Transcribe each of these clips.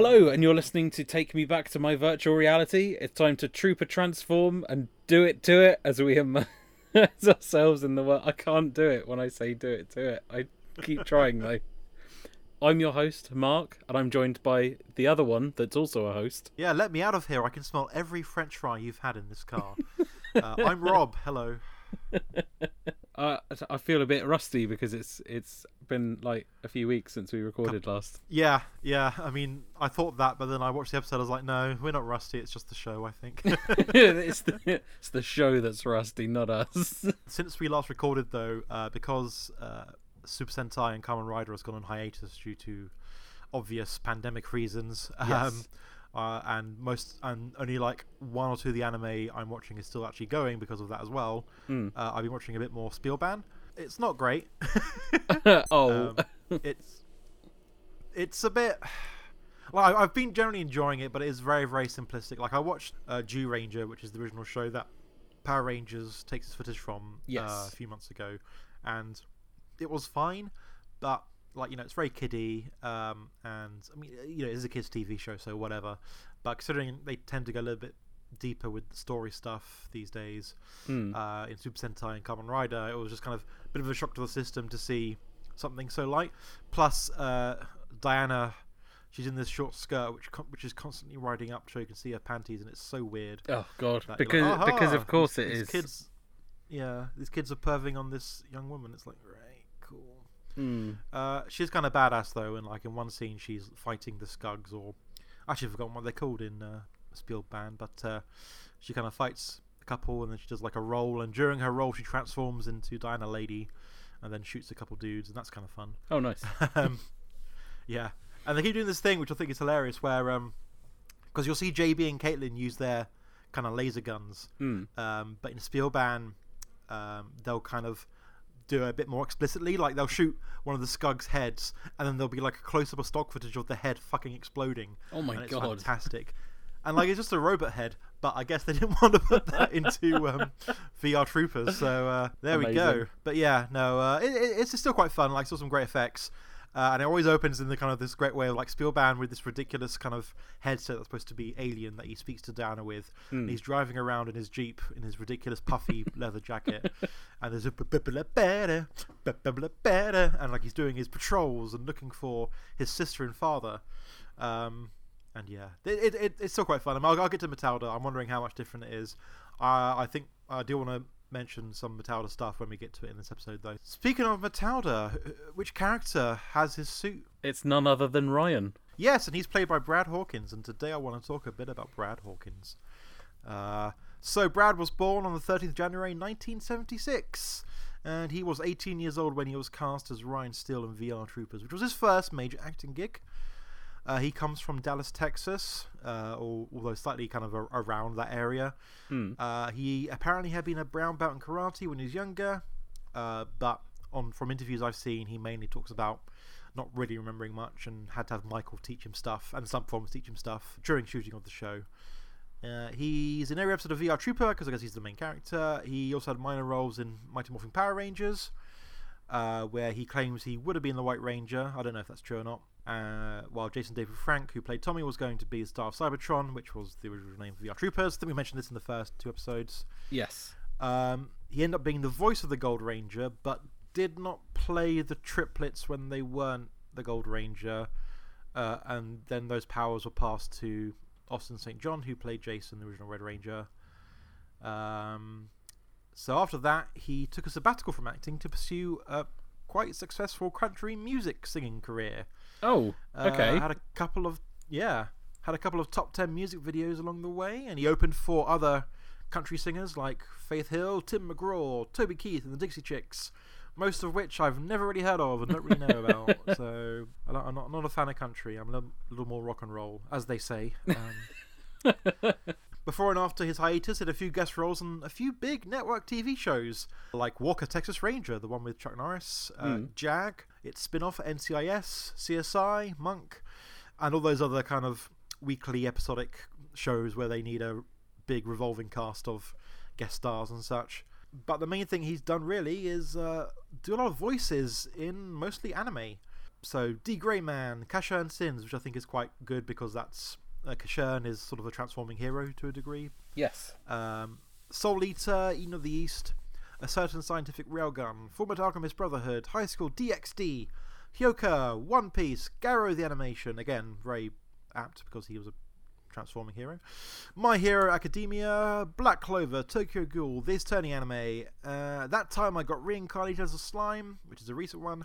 Hello, and you're listening to Take Me Back to My Virtual Reality. It's time to trooper transform and do it to it as we immerse ourselves in the world. I can't do it when I say do it to it. I keep trying though. I'm your host, Mark, and I'm joined by the other one that's also a host. Yeah, let me out of here. I can smell every French fry you've had in this car. uh, I'm Rob. Hello. Uh, I feel a bit rusty because it's it's been like a few weeks since we recorded last. Yeah, yeah. I mean, I thought that, but then I watched the episode. I was like, no, we're not rusty. It's just the show. I think. it's the it's the show that's rusty, not us. Since we last recorded, though, uh, because uh, Super Sentai and Kamen Rider has gone on hiatus due to obvious pandemic reasons. Um, Yes. Uh, and most and only like one or two of the anime I'm watching is still actually going because of that as well. Mm. Uh, I've been watching a bit more Spielban. It's not great. oh, Um, it's it's a bit. Well, I- I've been generally enjoying it, but it is very, very simplistic. Like I watched uh, Zyuranger, which is the original show that Power Rangers takes its footage from uh, a few months ago, and it was fine, but like you know, it's very kiddie, um, and I mean, you know, it's a kids' TV show, so whatever. But considering they tend to go a little bit deeper with the story stuff these days, Hmm. uh, in Super Sentai and Kamen Rider, it was just kind of a bit of a shock to the system to see something so light. Plus, uh, Diana, she's in this short skirt which which is constantly riding up so you can see her panties, and it's so weird. oh God! Because like, because of course these- it these is. Kids, yeah, these kids are perving on this young woman. It's like, Hmm. Uh, she's kind of badass though, and like in one scene, she's fighting the Skugs, or actually I've forgotten what they're called in uh, Spielban, but uh, she kind of fights a couple, and then she does like a roll, and during her roll, she transforms into Diana Lady, and then shoots a couple dudes, and that's kind of fun. Oh, nice. um, yeah, and they keep doing this thing, which I think is hilarious, where um, because you'll see JB and Caitlin use their kind of laser guns, Hmm. um, but in Spielban, um, they'll kind of do it a bit more explicitly. Like they'll shoot one of the Skugs' heads, and then there'll be like a close up of stock footage of the head fucking exploding. Oh my and it's God. fantastic! And like it's just a robot head, but I guess they didn't want to put that into um, VR Troopers, so uh, there we go. But yeah, no, uh, it, it- it's still quite fun. Like saw some great effects. Uh, and it always opens in the kind of this great way of like Spielban with this ridiculous kind of headset that's supposed to be alien that he speaks to Diana with. Hmm. And he's driving around in his jeep in his ridiculous puffy leather jacket, and there's a better, better, and like he's doing his patrols and looking for his sister and father. Um, and yeah, it, it, it, it's still quite fun. I'll, I'll get to Metalder. I'm wondering how much different it is. Uh, I think I do want to mention some Metalder stuff when we get to it in this episode, though. Speaking of Metalder, which character has his suit? It's none other than Ryan. Yes, and he's played by Brad Hawkins, and today I want to talk a bit about Brad Hawkins. Uh, so, Brad was born on the 13th of January 1976, and he was 18 years old when he was cast as Ryan Steele in VR Troopers, which was his first major acting gig. Uh, he comes from Dallas, Texas, uh, al- although slightly kind of a- around that area. Hmm. Uh, he apparently had been a brown belt in karate when he was younger, uh, but on from interviews I've seen, he mainly talks about not really remembering much and had to have Michael teach him stuff and some performers teach him stuff during shooting of the show. Uh, he's in every episode of VR Trooper because I guess he's the main character. He also had minor roles in Mighty Morphin Power Rangers, uh, where he claims he would have been the White Ranger. I don't know if that's true or not. Uh, while Jason David Frank, who played Tommy, was going to be the star of Cybertron, which was the original name for VR Troopers. I think we mentioned this in the first two episodes. Yes. Um, he ended up being the voice of the Gold Ranger, but did not play the triplets when they weren't the Gold Ranger. Uh, and then those powers were passed to Austin St. John, who played Jason, the original Red Ranger. Um, so after that, he took a sabbatical from acting to pursue a quite successful country music singing career. Oh, Uh, okay. had a couple of yeah, had a couple of top ten music videos along the way, and he opened for other country singers like Faith Hill, Tim McGraw, Toby Keith, and the Dixie Chicks. Most of which I've never really heard of and don't really know about. so I'm not, not a fan of country. I'm a little, little more rock and roll, as they say. Um, before and after his hiatus, he had a few guest roles on a few big network TV shows, like Walker Texas Ranger, the one with Chuck Norris, uh, Mm. Jag, its spin off NCIS, CSI, Monk, and all those other kind of weekly episodic shows where they need a big revolving cast of guest stars and such. But the main thing he's done really is uh, do a lot of voices in mostly anime. so D Grey Man, and Sins, which I think is quite good because that's uh, Casshern is sort of a transforming hero to a degree. Yes. Um, Soul Eater, Eden of the East, A Certain Scientific Railgun, Fullmetal Alchemist Brotherhood, High School DxD, Hyoka, One Piece, Garo the Animation, again, very apt because he was a transforming hero. My Hero Academia, Black Clover, Tokyo Ghoul, This Turning Anime, uh, That Time I Got Reincarnated as a Slime, which is a recent one,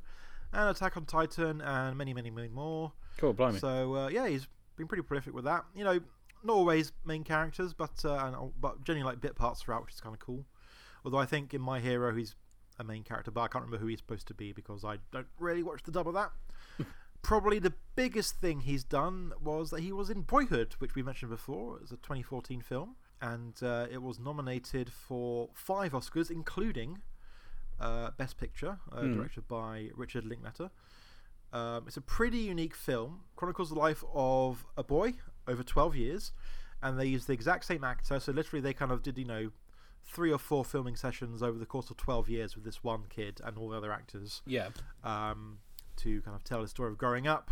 and Attack on Titan, and many, many, many more. Cool, blimey. So uh, yeah, he's been pretty prolific with that. You know, not always main characters, but uh, and, but generally like bit parts throughout, which is kind of cool. Although I think in My Hero he's a main character, but I can't remember who he's supposed to be because I don't really watch the dub of that. Probably the biggest thing he's done was that he was in Boyhood, which we mentioned before. It was a 2014 film, and uh, it was nominated for five Oscars, including uh, Best Picture, uh, Hmm. directed by Richard Linklater. Um, it's a pretty unique film. Chronicles the life of a boy over 12 years, and they used the exact same actor. So literally, they kind of did, you know, three or four filming sessions over the course of 12 years with this one kid and all the other actors Yeah. um, to kind of tell the story of growing up.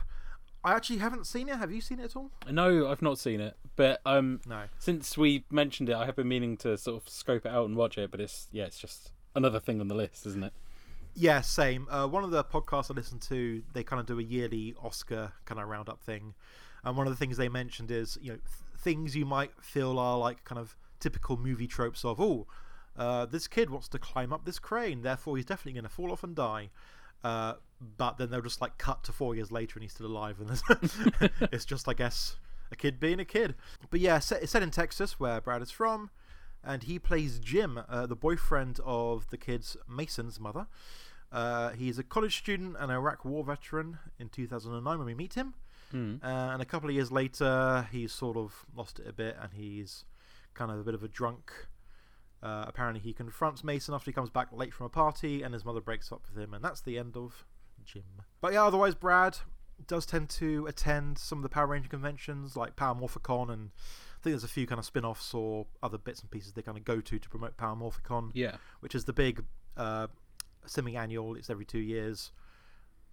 I actually haven't seen it. Have you seen it at all? No, I've not seen it, but um, No. since we mentioned it, I have been meaning to sort of scope it out and watch it. But it's yeah, it's just another thing on the list, isn't it? Yeah, same. Uh, one of the podcasts I listen to, they kind of do a yearly Oscar kind of roundup thing, and one of the things they mentioned is you know th- things you might feel are like kind of typical movie tropes of oh, uh, this kid wants to climb up this crane, therefore he's definitely going to fall off and die. Uh, but then they'll just like cut to four years later and he's still alive, and it's just I guess a kid being a kid. But yeah, set, it's set in Texas where Brad is from, and he plays Jim, uh, the boyfriend of the kid's Mason's mother. Uh, he's a college student and Iraq War veteran in 2009 when we meet him. Hmm. Uh, and a couple of years later, he's sort of lost it a bit and he's kind of a bit of a drunk. Uh, apparently, he confronts Mason after he comes back late from a party and his mother breaks up with him, and that's the end of Jim. But yeah, otherwise, Brad does tend to attend some of the Power Ranger conventions like Power Morphicon, and think there's a few kind of spin offs or other bits and pieces they kind of go to to promote Power Morphicon Yeah. which is the big uh, semi-annual. It's every two years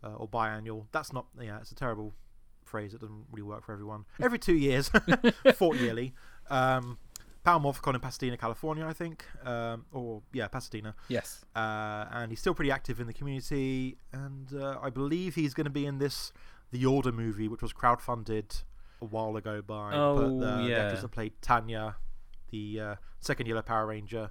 uh, or biannual. That's not. Yeah, it's a terrible phrase. It doesn't really work for everyone. Every two years, yearly. Um, Power Morphicon in Pasadena, California, I think. Um, or yeah, Pasadena. Yes. Uh, and he's still pretty active in the community. And uh, I believe he's going to be in this The Order movie, which was crowdfunded a while ago by Oh, the, the yeah. actress that played Tanya, the uh, second Yellow Power Ranger.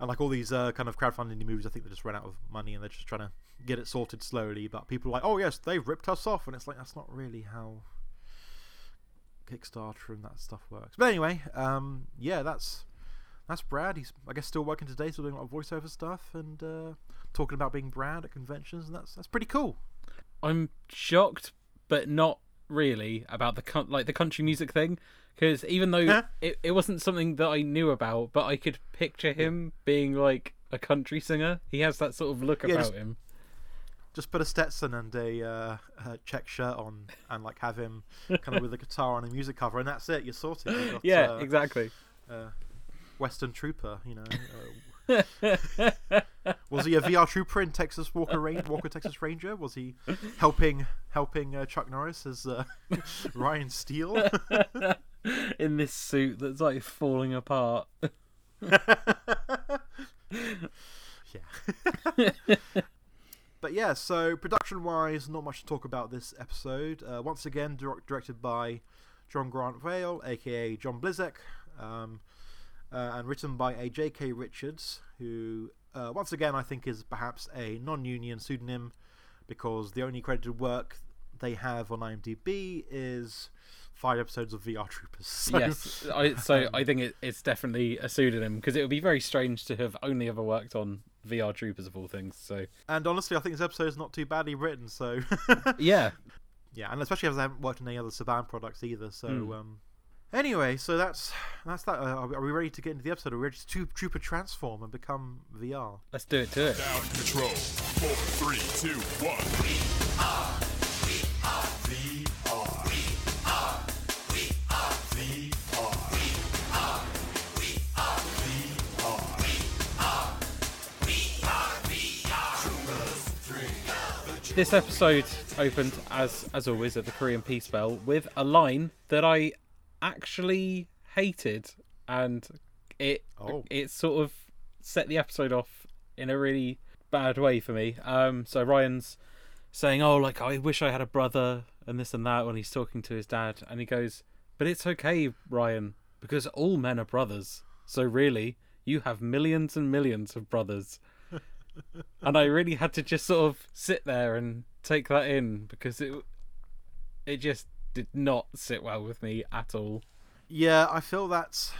And like all these uh, kind of crowdfunding movies, I think they just ran out of money and they're just trying to get it sorted slowly. But people are like, oh yes, they've ripped us off, and it's like that's not really how Kickstarter and that stuff works. But anyway, um, yeah, that's that's Brad. He's I guess still working today, still doing a lot of voiceover stuff and uh, talking about being Brad at conventions, and that's that's pretty cool. I'm shocked, but not really about the like the country music thing, because even though Huh? it, it wasn't something that I knew about, but I could picture him being like a country singer. He has that sort of look Yeah, about just- him. Just put a Stetson and a, uh, a check shirt on, and like have him kind of with a guitar on a music cover, and that's it. You're sorted. You've got, Yeah, uh, exactly. uh, Western Trooper, you know. Was he a VR trooper in Texas Walker Ranger, Walker Texas Ranger? Was he helping helping uh, Chuck Norris as uh, Ryan Steele? In this suit that's like falling apart. yeah. but yeah, so production wise, not much to talk about this episode. Uh, once again, dir- directed by John Grant Vale, aka John Blizek, um, uh, and written by a J.K. Richards, who uh, once again I think is perhaps a non union pseudonym because the only credited work they have on IMDb is five episodes of VR Troopers. So, yes, I, so I think it, it's definitely a pseudonym because it would be very strange to have only ever worked on VR Troopers of all things. So And honestly, I think this episode is not too badly written. So yeah, yeah, and especially as I haven't worked on any other Saban products either. So Hmm. um, anyway, so that's that's that. Uh, are we- ready to get into the episode? Are we ready to Trooper transform and become VR? let's do it to it. Down control. Four, three, two, one. We are, we are VR. We are, we are VR. We are, we are VR. We are, we are VR. Troopers three. this episode opened as as always at the Korean Peace Bell with a line that I actually hated, and it Oh. it sort of set the episode off in a really bad way for me. Um, so Ryan's saying, "Oh, like I wish I had a brother," and this and that when he's talking to his dad, and he goes, "But it's okay, Ryan, because all men are brothers. So really, you have millions and millions of brothers." and I really had to just sort of sit there and take that in because it it just did not sit well with me at all. Yeah, I feel that's.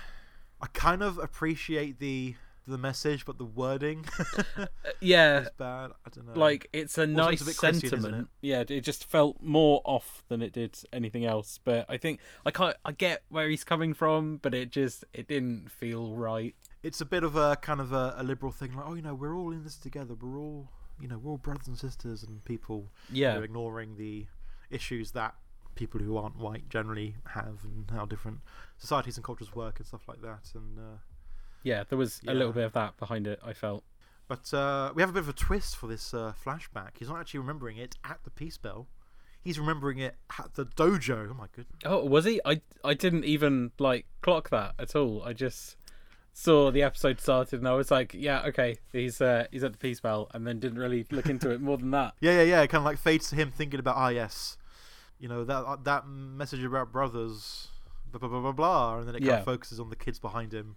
I kind of appreciate the the message, but the wording uh, Yeah, is bad. I don't know. like it's a nice it's a bit Christian, isn't sentiment. Yeah, it just felt more off than it did anything else. But I think I can't. I get where he's coming from, but it just it didn't feel right. it's a bit of a kind of a, a liberal thing, like oh, you know, we're all in this together. We're all, you know, we're all brothers and sisters, and people, you Yeah, know, ignoring the issues that people who aren't white generally have, and how different societies and cultures work, and stuff like that. And uh, yeah, there was a little bit of that behind it. I felt. But uh, we have a bit of a twist for this uh, flashback. He's not actually remembering it at the Peace Bell. He's remembering it at the dojo. Oh my goodness. Oh, was he? I I didn't even like clock that at all. I just saw the episode started and I was like, yeah, okay, he's uh, he's at the peace bell, and then didn't really look into it more than that. Yeah, yeah, yeah. It kind of like fades to him thinking about, ah, yes, you know that uh, that message about brothers, blah blah blah blah, blah and then it kind of focuses on the kids behind him,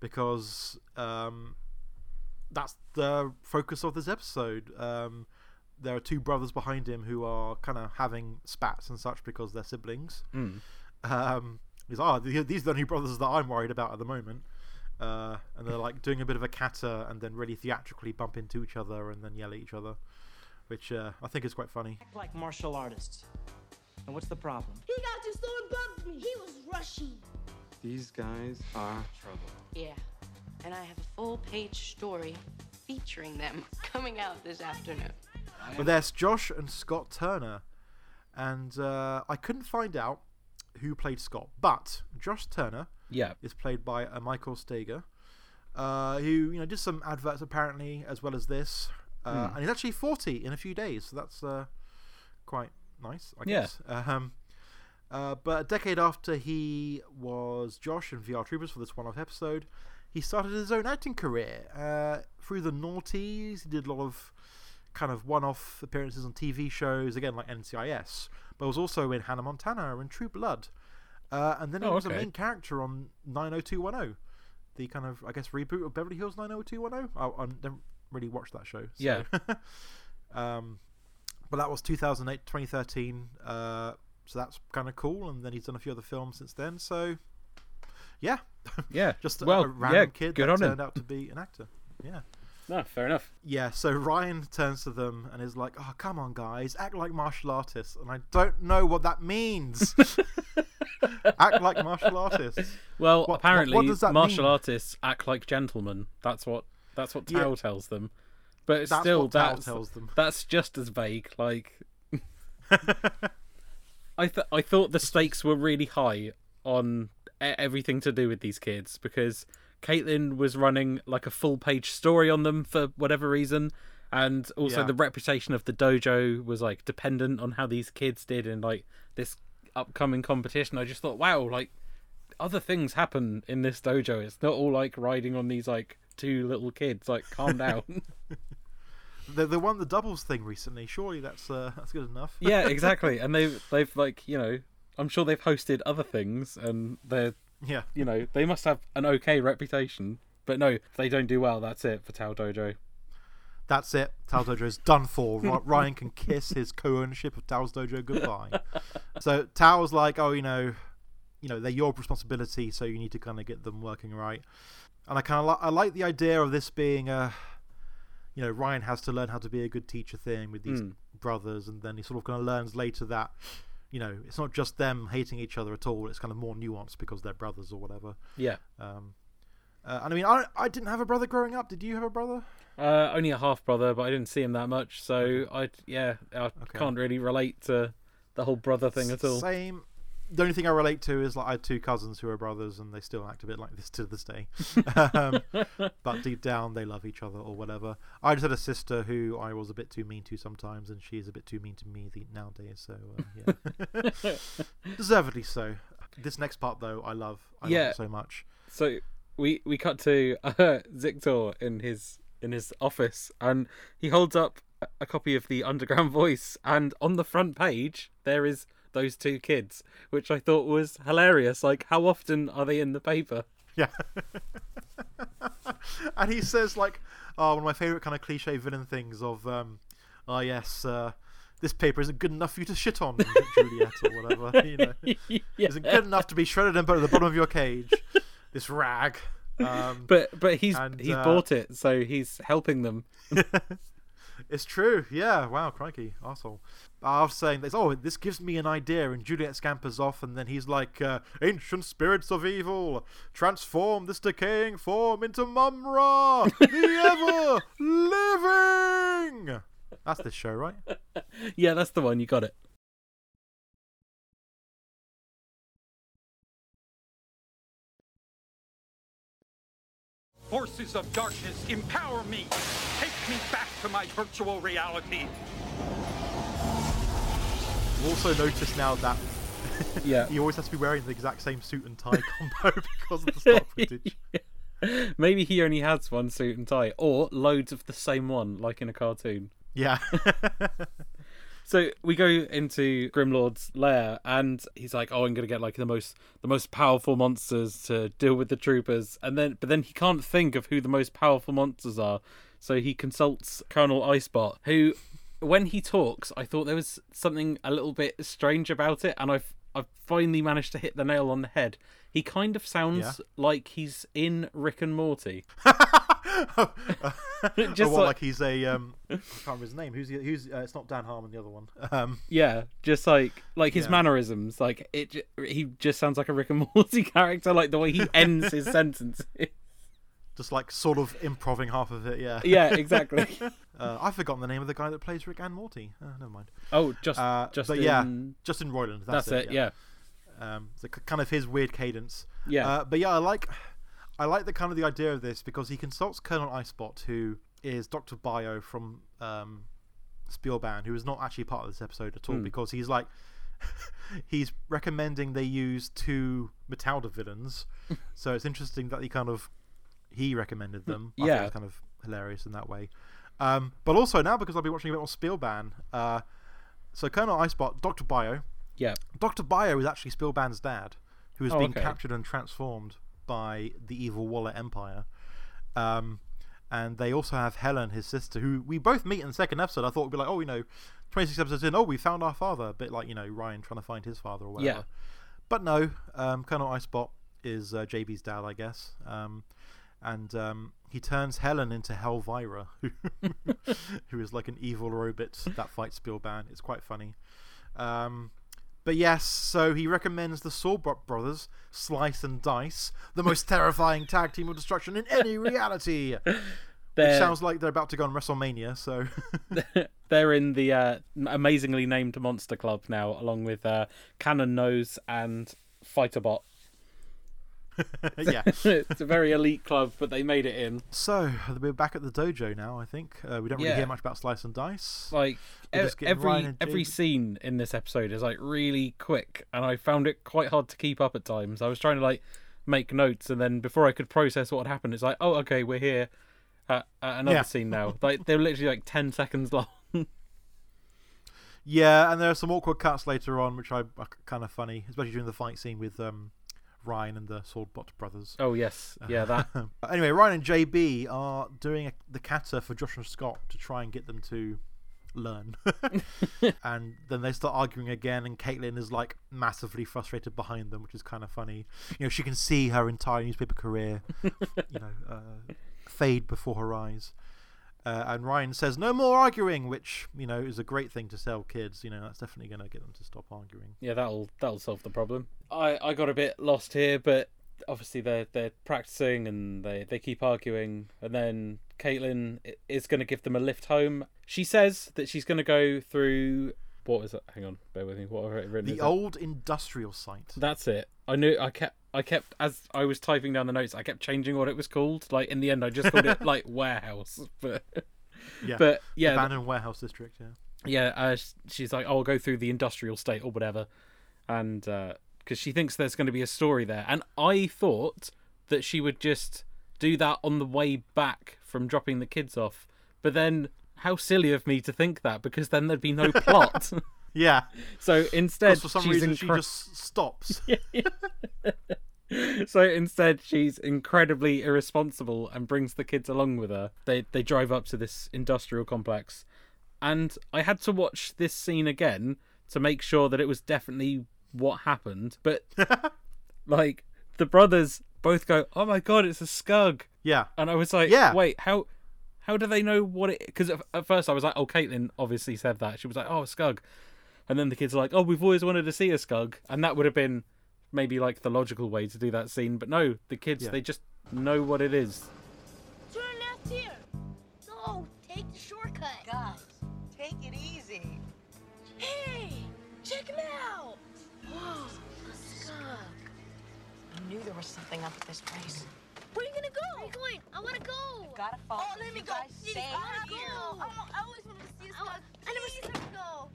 because um, that's the focus of this episode. Um, there are two brothers behind him who are kind of having spats and such because they're siblings. Mm. Um, he's ah, th- these are the only brothers that I'm worried about at the moment. Uh, and they're like doing a bit of a kata and then really theatrically bump into each other and then yell at each other, which uh, I think is quite funny. act like martial artists. And what's the problem? He got just so above me. He was rushing. These guys are trouble. Yeah, and I have a full page story featuring them coming out this afternoon. But there's Josh and Scott Turner, and uh, I couldn't find out who played Scott, but Josh Turner Yeah, is played by uh, Michael Steger, uh, who you know did some adverts apparently as well as this, uh, and he's actually 40 in a few days, so that's uh, quite nice, I Yeah. guess. Um, uh, but a decade after he was Josh in VR Troopers for this one-off episode, he started his own acting career uh, through the Naughties. He did a lot of kind of one-off appearances on TV shows, again like NCIS, but was also in Hannah Montana and True Blood. Uh, and then he Oh, was okay. a main character on 90210, the kind of I guess reboot of Beverly Hills 90210. I, I don't really watch that show. so- Yeah. um, but that was 2008, 2013. Uh, so that's kind of cool. And then he's done a few other films since then. So yeah, yeah. just a, well, a random yeah, kid good that on turned him. out to be an actor. Yeah. No, fair enough. Yeah, so Ryan turns to them and is like, "Oh, come on, guys, act like martial artists." And I don't know what that means. act like martial artists. Well, What- what- apparently, what does that martial mean? artists act like gentlemen. That's what that's what Yeah. Tao tells them. But That's still, that's tells them. that's just as vague. Like, I th- I thought the stakes were really high on everything to do with these kids because Caitlin was running like a full page story on them for whatever reason, and also Yeah. the reputation of the dojo was like dependent on how these kids did in like this upcoming competition. I just thought, wow, like other things happen in this dojo. It's not all like riding on these like two little kids. Like, calm down. They, they won the doubles thing recently. Surely that's uh, that's good enough. yeah, exactly. And they've they've like you know, I'm sure they've hosted other things, and they're yeah. you know they must have an okay reputation. But no, if they don't do well, that's it for Tao Dojo. That's it. Tao's is done for. Ryan can kiss his co-ownership of Tao's Dojo goodbye. so Tao's like, oh, you know, you know, they're your responsibility, so you need to kind of get them working right. And I kind of li- I like the idea of this being a, you know, Ryan has to learn how to be a good teacher thing with these Mm. brothers, and then he sort of kind of learns later that, you know, it's not just them hating each other at all. It's kind of more nuanced because they're brothers or whatever. Yeah, Um, uh, and I mean, I I didn't have a brother growing up. Did you have a brother? uh, only a half brother, but I didn't see him that much, so I yeah I can't really relate to the whole brother thing at all. Same, the only thing I relate to is like I had two cousins who are brothers, and they still act a bit like this to this day. um, but deep down, they love each other or whatever. I just had a sister who I was a bit too mean to sometimes, and she's a bit too mean to me the, nowadays. So uh, yeah, deservedly so. This next part, though, I love. I love Yeah. it so much. So we we cut to uh, Ziktor in his in his office, and he holds up a copy of the Underground Voice, and on the front page there is those two kids, which I thought was hilarious. Like, how often are they in the paper? Yeah. and he says like, oh, one of my favorite kind of cliche villain things of, um, oh yes, uh, this paper isn't good enough for you to shit on, Juliet or whatever. You know, isn't good enough to be shredded and put at the bottom of your cage. This rag. Um, But but he's And, he's uh, bought it, so he's helping them. It's true. Yeah. Wow. Crikey. Arsehole. I was saying this. Oh, this gives me an idea. And Juliet scampers off, and then he's like, uh, "Ancient spirits of evil, transform this decaying form into Mumm-Ra, the ever living." That's this show, right? Yeah, that's the one. You got it. Forces of darkness, empower me! Take me back to my virtual reality! Also noticed now that Yeah. he always has to be wearing the exact same suit and tie combo because of the stock footage. Maybe he only has one suit and tie, or loads of the same one, like in a cartoon. Yeah. So we go into Grimlord's lair, and he's like, "Oh, I'm gonna get like the most the most powerful monsters to deal with the troopers." And then, but then he can't think of who the most powerful monsters are, so he consults Colonel Icebot, who, when he talks, I thought there was something a little bit strange about it, and I've I've finally managed to hit the nail on the head. He kind of sounds Yeah. like he's in Rick and Morty. Just like- like, he's a um, I can't remember his name. Who's the, who's? Uh, it's not Dan Harmon, the other one. Um, Yeah, just like like his Yeah. mannerisms, like it. He just sounds like a Rick and Morty character, like the way he ends his sentences. Just like sort of improving half of it. Yeah. yeah, exactly. Uh, I've forgotten the name of the guy that plays Rick and Morty. Uh, never mind. Oh, just Uh, just but yeah, Justin Roiland. That's, that's, it. Yeah, Um, so kind of his weird cadence. Yeah. Uh, but yeah, I like, I like the kind of the idea of this because he consults Colonel Icebot, who is Doctor Bio from um, Spielban, who is not actually part of this episode at all Hmm. because he's like, he's recommending they use two Metalder villains. so it's interesting that he kind of he recommended them. I Yeah. it's kind of hilarious in that way. Um, but also now because I'll be watching a bit more Spielban, uh, so Colonel Icebot, Doctor Bio, yeah, Dr. Bio is actually Spielban's dad, who has Oh, been okay. captured and transformed by the evil Waller Empire. Um, and they also have Helen, his sister, who we both meet in the second episode. I thought we'd be like, oh, you know, 26 episodes in, oh, we found our father. A bit like, you know, Ryan trying to find his father or whatever. Yeah. But no, um, Colonel Icebot is uh, JB's dad, I guess. Um, and um, he turns Helen into Helvira, who, who is like an evil robot that fights Spielband. It's quite funny. Um, but yes, so he recommends the Sawbrook brothers, Slice and Dice, the most terrifying tag team of destruction in any reality. Which they're sounds like they're about to go on WrestleMania, so they're in the uh, amazingly named Monster Club now, along with uh, Cannon Nose and Fighterbot. yeah. it's a very elite club, but they made it in. So we're back at the dojo now. I think uh, we don't really Yeah. hear much about Slice and Dice. Like e- just getting Ryan every every scene in this episode is like really quick, and I found it quite hard to keep up at times. I was trying to like make notes, and then before I could process what had happened, it's like, oh, okay, we're here at, at another Yeah. scene now. Like they're literally like ten seconds long. Yeah, and there are some awkward cuts later on, which I are kind of funny, especially during the fight scene with um, Ryan and the Swordbot brothers. oh yes, yeah, that. anyway, Ryan and JB are doing a, the kata for Joshua Scott to try and get them to learn. and then they start arguing again, and Caitlin is like massively frustrated behind them, which is kind of funny. You know, she can see her entire newspaper career, you know, uh, fade before her eyes. Uh, and Ryan says, "No more arguing," which you know is a great thing to sell kids. You know, that's definitely going to get them to stop arguing. Yeah, that'll that'll solve the problem. I, I got a bit lost here, but obviously they're they're practicing and they, they keep arguing, and then Caitlin is going to give them a lift home. She says that she's going to go through what was it? Hang on, bear with me. What have I written? The is old industrial site. That's it. I knew. I kept. I kept as I was typing down the notes. I kept changing what it was called. Like in the end, I just called it like warehouse. But Yeah. but yeah, Abandoned warehouse district. Yeah. yeah. Uh, she's like, "Oh, I'll go through the industrial state or whatever," and because she thinks there's going to be a story there, and I thought that she would just do that on the way back from dropping the kids off. But then, how silly of me to think that because then there'd be no plot. Yeah. so instead, for some reason she just stops. so instead, she's incredibly irresponsible and brings the kids along with her. They they drive up to this industrial complex, and I had to watch this scene again to make sure that it was definitely what happened. But like the brothers both go, "Oh my god, it's a skug!" Yeah. And I was like, Yeah. wait, how?" How do they know what it? Because at, at first I was like, "Oh, Caitlin obviously said that." She was like, "Oh, a skug," and then the kids are like, "Oh, we've always wanted to see a skug," and that would have been maybe like the logical way to do that scene. But no, the kids Yeah. they just know what it is. Turn left here. No, take the shortcut. Guys, take it easy. Hey, check him out. Whoa, a skug. I knew there was something up at this place. Where are you gonna go? Where are you going? I wanna go. Gotta follow Oh, let me you go. guys Please, stay I wanna go. I, I always wanted to see a skug. I never seen them go.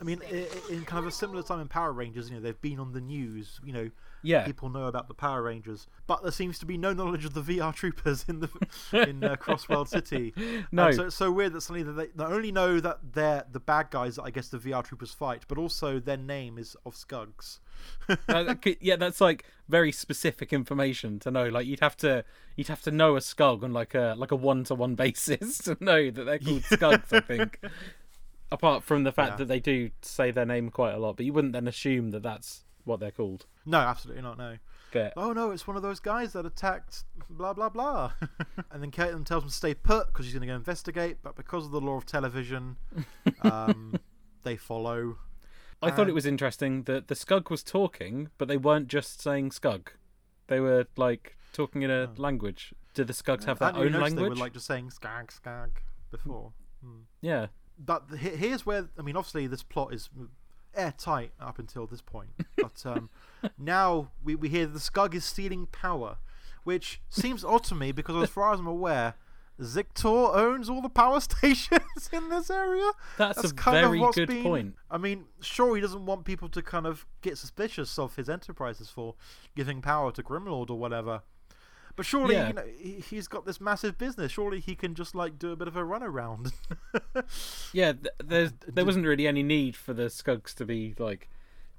I mean, in kind of a similar time in Power Rangers, you know, they've been on the news. You know, Yeah. people know about the Power Rangers, but there seems to be no knowledge of the VR troopers in the in uh, Crossworld City. No. And so it's so weird that suddenly they not only know that they're the bad guys that I guess the VR troopers fight, but also their name is of Skugs. Uh, yeah, that's like very specific information to know. Like you'd have to you'd have to know a skug on like a like a one to one basis to know that they're called skugs. I think. Apart from the fact Yeah. that they do say their name quite a lot, but you wouldn't then assume that that's what they're called. No, absolutely not. No. But Oh no, it's one of those guys that attacked blah blah blah. and then Caitlin tells him to stay put because she's going to go investigate, but because of the law of television, um, they follow. I thought it was interesting that the skug was talking, but they weren't just saying skug. They were like talking in a language. Do the skugs have their own language? They were like just saying skag skag before. Hmm. Yeah. But the- here's where I mean, obviously this plot is airtight up until this point, but um, now we we hear the Skug is stealing power, which seems odd to me because as far as I'm aware. Ziktor owns all the power stations in this area. That's a kind of very what's good been- point. I mean, sure, he doesn't want people to kind of get suspicious of his enterprises for giving power to Grimlord or whatever. But surely, Yeah. you know, he, he's got this massive business. Surely he can just like do a bit of a runaround. Yeah, th- there's, there wasn't really any need for the Skugs to be like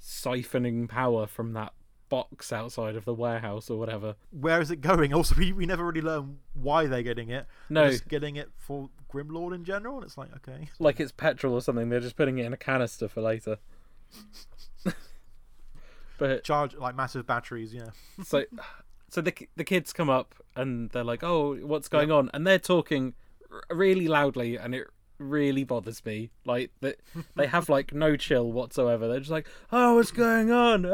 siphoning power from that box outside of the warehouse or whatever. Where is it going? Also, we, we never really learn why they're getting it. No. They're just getting it for Grimlord in general, and it's like okay. Like it's petrol or something. They're just putting it in a canister for later. but Charge like massive batteries, yeah. so so the the kids come up and they're like, "Oh, what's going on?" And they're talking r- really loudly, and it really bothers me. Like that they have like no chill whatsoever. They're just like, "Oh, what's going on? Oh,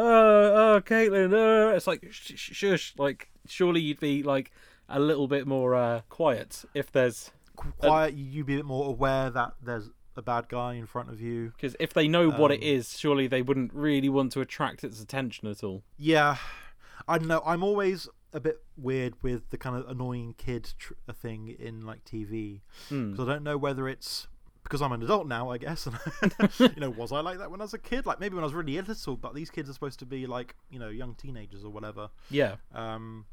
oh, Caitlin." Oh. It's like sh- sh- shush. Like surely you'd be like a little bit more uh, quiet if there's Qu- Quiet, You'd be a bit more aware that there's a bad guy in front of you. because if they know what it Um, surely they wouldn't really want to attract its attention at all. Yeah, I don't know. I'm always a bit weird with the kind of annoying kid tr- thing in like TV Hmm. because I don't know whether it's because I'm an adult now, I guess. And you know, was I like that when I was a kid? Like maybe when I was really little, but these kids are supposed to be like you know young teenagers or whatever. Yeah. Um,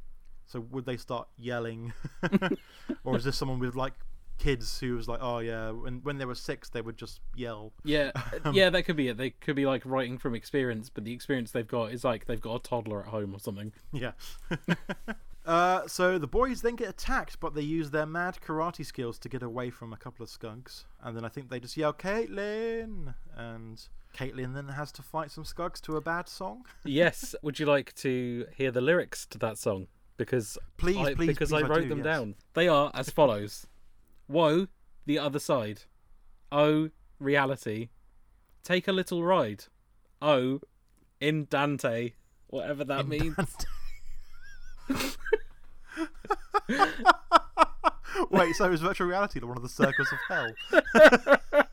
so would they start yelling, or is this someone with like kids who was like, oh yeah, when when they were six, they would just yell. Yeah, uh, yeah, that could be it. They could be like writing from experience, but the experience they've got is like they've got a toddler at home or something. Yeah. uh, so the boys then get attacked, but they use their mad karate skills to get away from a couple of skugs. And then I think they just yell, Caitlin! And Caitlin then has to fight some skugs to a bad song. yes, would you like to hear the lyrics to that song? Because Please, I, please, because please, I I wrote do, them yes. down. They are as follows: Woe, the other side. Oh, reality. Take a little ride. Oh, in Dante, whatever that means. Wait, so is virtual reality one of the circles of hell?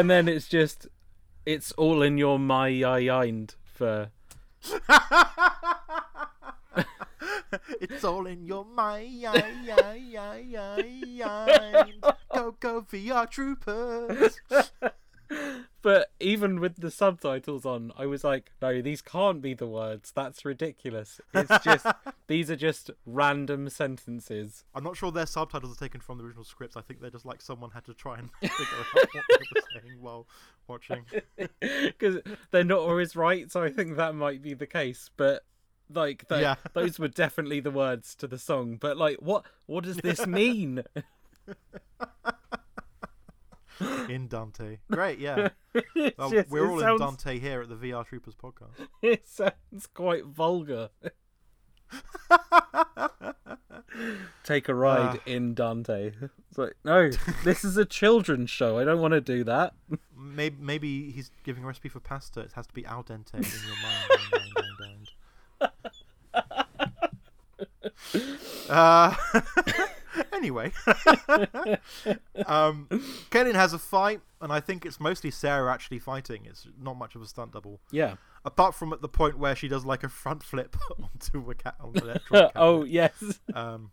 and then it's just it's all in your mind for it's all in your mind. Go, go, VR troopers. but even with the subtitles on i was like no these can't be the words that's ridiculous it's just these are just random sentences I'm not sure their subtitles are taken from the original scripts. I think they're just like someone had to try and figure out what they were saying while watching. because they're not always right so i think that might be the case but like tho- Yeah. those were definitely the words to the song but like what what does this mean In Dante. Great, yeah. Well, just- we're all sounds- in Dante here at the VR Troopers podcast. it sounds quite vulgar take a ride Ah. in dante it's like no this is a children's show i don't want to do that Maybe, maybe he's giving a recipe for pasta. It has to be al dente in your mind. Dang. Uh, anyway, um, has a fight, and I think it's mostly Sarah actually fighting. It's not much of a stunt double, yeah apart from at the point where she does like a front flip onto a cat on the electron oh yes Um,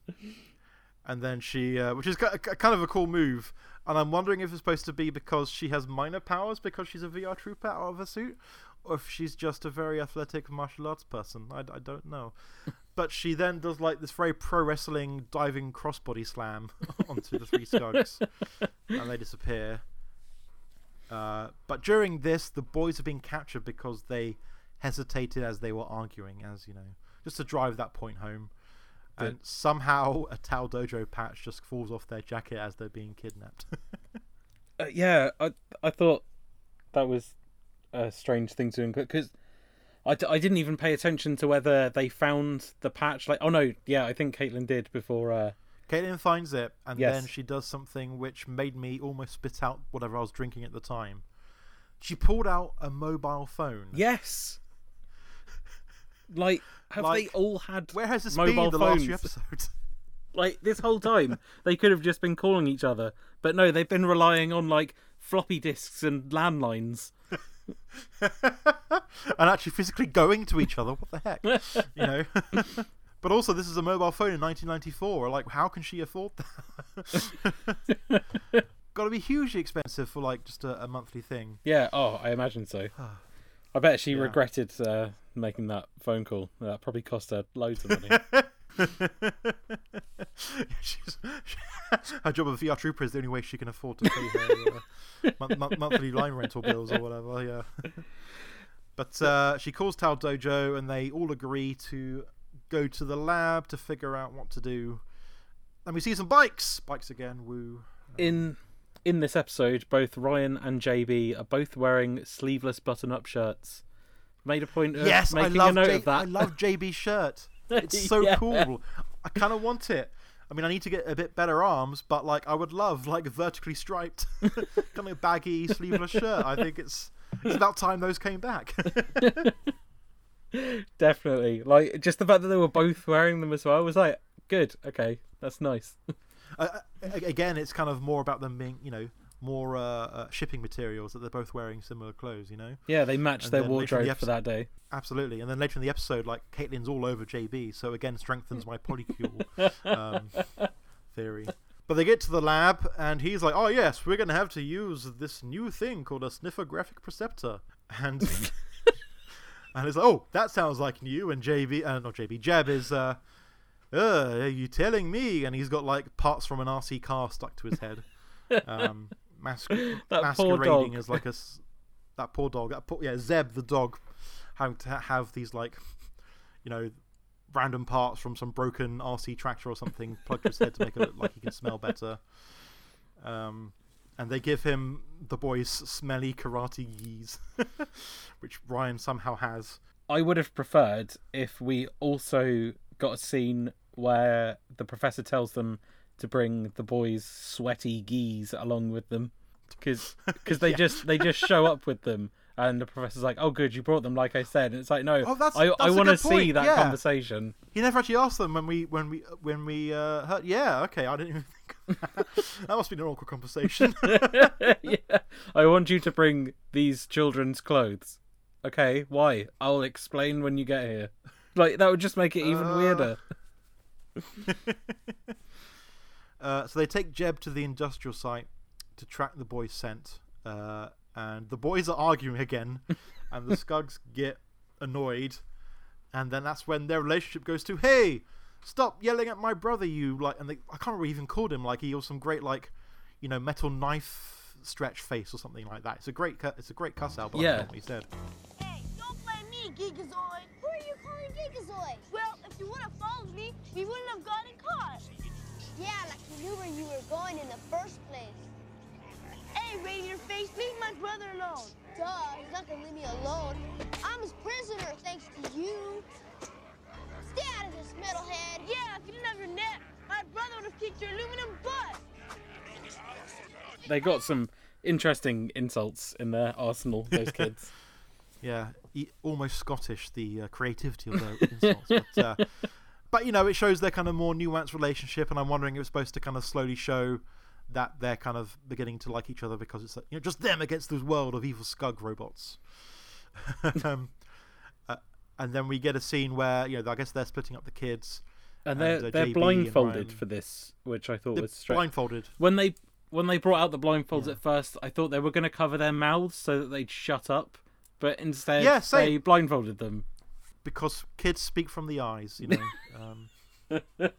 and then she, uh, which is ki- ki- kind of a cool move. And I'm wondering if it's supposed to be because she has minor powers because she's a VR trooper out of a suit, or if she's just a very athletic martial arts person. I, I don't know. But she then does like this very pro wrestling diving crossbody slam onto the three skugs, and they disappear. Uh, but during this, the boys are being captured because they hesitated as they were arguing, as you know, just to drive that point home. And somehow a Tao Dojo patch just falls off their jacket as they're being kidnapped. Uh, yeah, I I thought that was a strange thing to include because I, d- I didn't even pay attention to whether they found the patch. Like, oh no, yeah, I think Caitlin did before. Uh, Caitlin finds it, and Yes. then she does something which made me almost spit out whatever I was drinking at the time. She pulled out a mobile phone. yes, like have they all had Where has this mobile been the phones? last few episodes? Like this whole time, they could have just been calling each other, but no, they've been relying on like floppy disks and landlines. and actually physically going to each other. What the heck? you know? but also, this is a mobile phone in 1994. Like, how can she afford that? Got to be hugely expensive for like just a, a monthly thing. Yeah, oh, I imagine so. I bet she regretted uh, making that phone call. That probably cost her loads of money. She's, her job of a VR trooper is the only way she can afford to pay her uh, mon- mon- monthly line rental bills or whatever. Yeah. But uh, she calls Tao Dojo, and they all agree to go to the lab to figure out what to do. And we see some bikes, bikes again. Woo. in in this episode, both Ryan and JB are both wearing sleeveless button-up shirts. Made a point of yes, making a note J- of that. I love JB's shirt. It's so Yeah. cool. I kind of want it. I mean, I need to get a bit better arms, but like, I would love like vertically striped, kind of baggy sleeveless shirt. I think it's it's about time those came back. Definitely, like just the fact that they were both wearing them as well was like good. Okay, that's nice. uh, again, it's kind of more about them being, you know, more uh, uh, shipping materials that they're both wearing similar clothes. You know, Yeah, they matched And their in the wardrobe for that day. absolutely. And then later in the episode, like Caitlin's all over JB, so again strengthens my polycule um, theory. But they get to the lab, and he's like, "Oh yes, we're gonna have to use this new thing called a sniffographic preceptor," and and it's like, "Oh, that sounds like new." And JB, uh, not JB, Jeb is, uh, uh, "Are you telling me?" And he's got like parts from an RC car stuck to his head, um, mas- That masquerading as like a that poor dog. That poor, yeah, Jeb the dog, having to have these like, you know, random parts from some broken RC tractor or something plugged to his head to make it look like he can smell better. Um, and they give him the boy's smelly karate geese, which Ryan somehow has. I would have preferred if we also got a scene where the professor tells them to bring the boys' sweaty geese along with them, because they just they just show up with them, and the professor's like, "Oh, good, you brought them." Like I said, and it's like, no, Oh, that's- I I want to see that yeah. conversation. He never actually asked them when we when we when we uh, heard. Yeah, okay, I didn't even think that must be an awkward conversation. yeah. I want you to bring these children's clothes. Okay, why? I'll explain when you get here. Like that would just make it even Uh, weirder. Uh, so they take Jeb to the industrial site to track the boy's scent, uh, and the boys are arguing again, and the Skugs get annoyed, and then that's when their relationship goes to, "Hey, stop yelling at my brother, you like!" And they, I can't remember even called him like he was some great like, you know, metal knife stretch face or something like that. It's a great, cu- it's a great cuss out, but I Yeah. don't know what he said. Hey, don't blame me, Gigazoid. Who are you calling Gigazoid? Well, if you would have followed me, we wouldn't have gotten caught. Yeah, like you knew where you were going in the first place. Hey, radiator face, leave my brother alone. Duh, he's not gonna leave me alone. I'm his prisoner, thanks to you. Stay out of this, metalhead. Yeah, if you didn't have your net, my brother would have kicked your aluminum butt. They got some interesting insults in their arsenal. Those kids. Yeah, almost Scottish, the uh, creativity of their insults. But, uh, but, you know, it shows their kind of more nuanced relationship, and I'm wondering if it's supposed to kind of slowly show that they're kind of beginning to like each other because it's, like, you know, just them against this world of evil Skug robots. um, uh, and then we get a scene where, you know, I guess they're splitting up the kids. and they're uh, they're blindfolded for this, which I thought They're was strange. blindfolded. when they when they brought out the blindfolds at first, I thought they were going to cover their mouths so that they'd shut up, but instead Yeah, same. they blindfolded them. Because kids speak from the eyes, you know. um,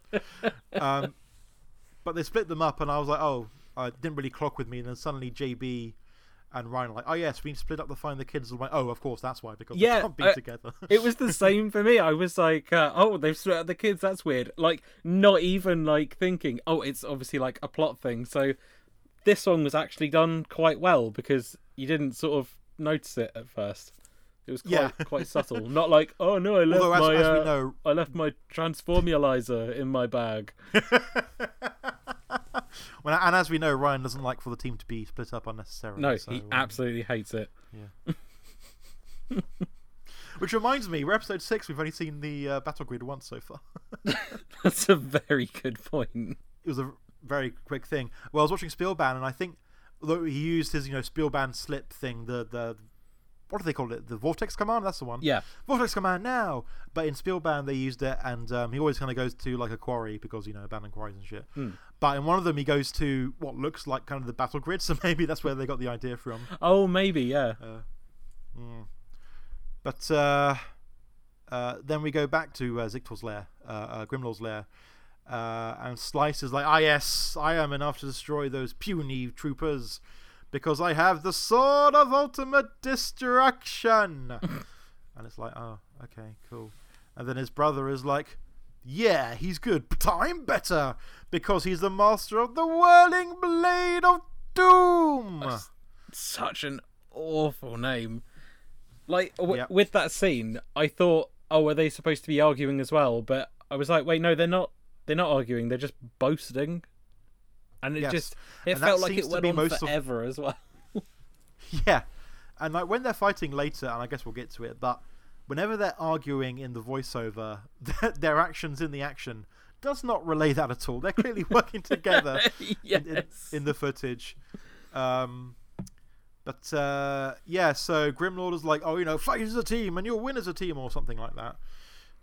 um, but they split them up, and I was like, oh, it didn't really clock with me. And then suddenly JB and Ryan are like, oh yes, we need to split up to find the kids. I'm like, oh, of course, that's why because Yeah, they can't be uh, together. It was the same for me. I was like, uh, oh, they've split up the kids. That's weird. Like, not even like thinking, oh, it's obviously like a plot thing. So this one was actually done quite well because you didn't sort of notice it at first. It was quite Yeah. quite subtle. Not like, oh no, I left Although, my as we uh, know, I left my transformulator in my bag. when, and as we know, Ryan doesn't like for the team to be split up unnecessarily. No, so, he um, absolutely hates it. Yeah. Which reminds me, we're episode six. We've only seen the uh, battle grid once so far. That's a very good point. it was a very quick thing. Well, I was watching Spielban, and I think although he used his you know Spielban slip thing, the the what do they call it? The vortex command. That's the one. Yeah. Vortex command now. But in Spielban they used it, and um, he always kind of goes to like a quarry because you know abandoned quarries and shit. Hmm. But in one of them he goes to what looks like kind of the battle grid, so maybe that's where they got the idea from. Oh, maybe, yeah. But uh, uh, then we go back to uh, Ziktor's lair, uh, uh, Grimlord's lair, uh, and Slice is like, "Ah, yes, I am enough to destroy those puny troopers, because I have the sword of ultimate destruction." and it's like, "Oh, okay, cool." And then his brother is like, "Yeah, he's good, but I'm better because he's the master of the whirling blade of doom." Such an awful name. Like, w- Yep. with that scene, I thought, oh, are they supposed to be arguing as well? But I was like, wait, no, they're not. They're not arguing. They're just boasting. And it Yes. just it And felt like it went on most of- forever as well. Yeah, and like when they're fighting later, and I guess we'll get to it, but whenever they're arguing in the voiceover, their, actions in the action does not relay that at all. They're clearly working together in, in, Yes. in the footage. Um, but uh, yeah, so Grimlord is like, oh, you know, fight as a team, and you'll win as a team, or something like that.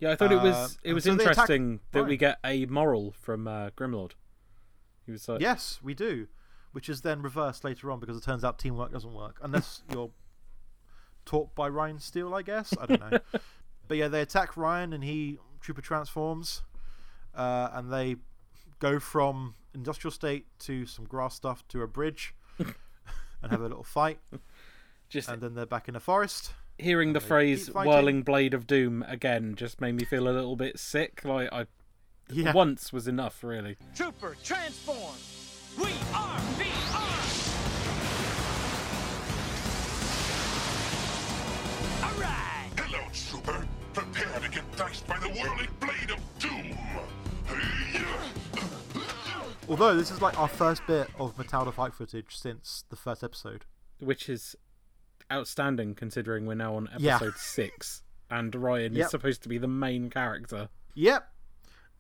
Yeah, I thought it was Uh, it was so interesting that we get a moral from uh, Grimlord. He was like, Yes, we do, which is then reversed later on because it turns out teamwork doesn't work unless you're taught by Ryan Steele, I guess. I don't know. but yeah, they attack Ryan and he trooper transforms, uh, and they go from industrial state to some grass stuff to a bridge and have a little fight, just and then they're back in a forest. hearing the phrase "whirling blade of doom" again just made me feel a little bit sick. Like I Yeah. once was enough, really. Trooper, transform! We are VR! Alright! Hello, Trooper. Prepare to get diced by the whirling blade of doom. Although this is like our first bit of Metalder fight footage since the first episode. which is outstanding considering we're now on Yeah. episode six, and Ryan Yep. is supposed to be the main character. Yep.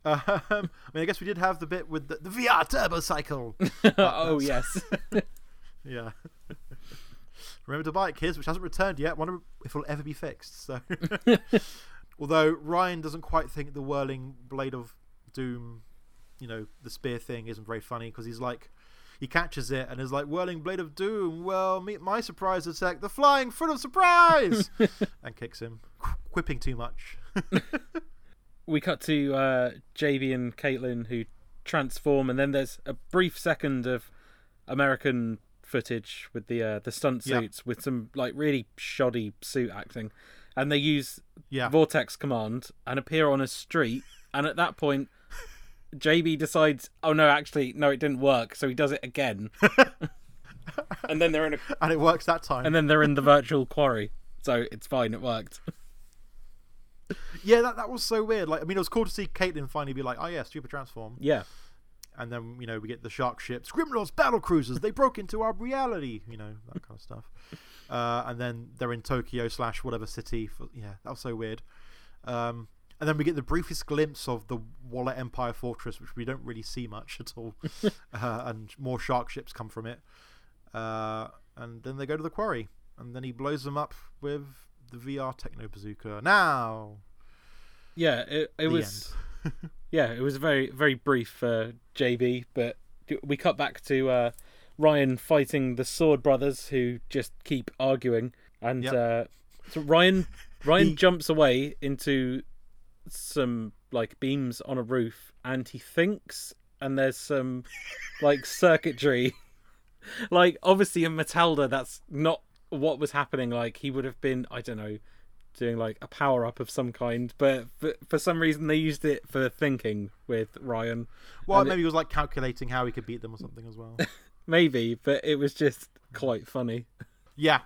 Um, I mean, I guess we did have the bit with the, the VR turbo cycle. oh yes. yeah. Remember to buy it, kids, which hasn't returned yet. Wonder if it'll ever be fixed. So, although Ryan doesn't quite think the whirling blade of doom, you know, the spear thing isn't very funny because he's like, he catches it and is like, whirling blade of doom. Well, meet my surprise attack, the flying foot of surprise, and kicks him, qu- quipping too much. We cut to uh, JB and Caitlin who transform, and then there's a brief second of American footage with the uh, the stunt Yeah. suits with some like really shoddy suit acting, and they use Yeah. vortex command and appear on a street, and at that point. JB decides, oh no, actually, no, it didn't work, so he does it again. and then they're in a, and it works that time. and then they're in the virtual quarry, so it's fine, it worked. yeah, that, that was so weird. Like, I mean, it was cool to see Caitlin finally be like, oh yeah, super transform. Yeah, and then you know we get the shark ships, Grimlord's battle cruisers. They broke into our reality, you know that kind of stuff. Uh, and then they're in Tokyo slash whatever city. For, yeah, that was so weird. Um, and then we get the briefest glimpse of the Waller Empire fortress, which we don't really see much at all. uh, and more shark ships come from it. Uh, and then they go to the quarry, and then he blows them up with the VR techno bazooka. Now, yeah, it, it was. yeah, it was very very brief for JB, but we cut back to uh, Ryan fighting the Sword Brothers, who just keep arguing, and Yep. uh, so Ryan Ryan He- jumps away into some like beams on a roof, and he thinks, and there's some like circuitry, like obviously in Metalder, that's not what was happening. Like he would have been, I don't know, doing like a power up of some kind, but for, for some reason they used it for thinking with Ryan. well, And it- maybe he was like calculating how he could beat them or something as well. maybe, but it was just quite funny. Yeah,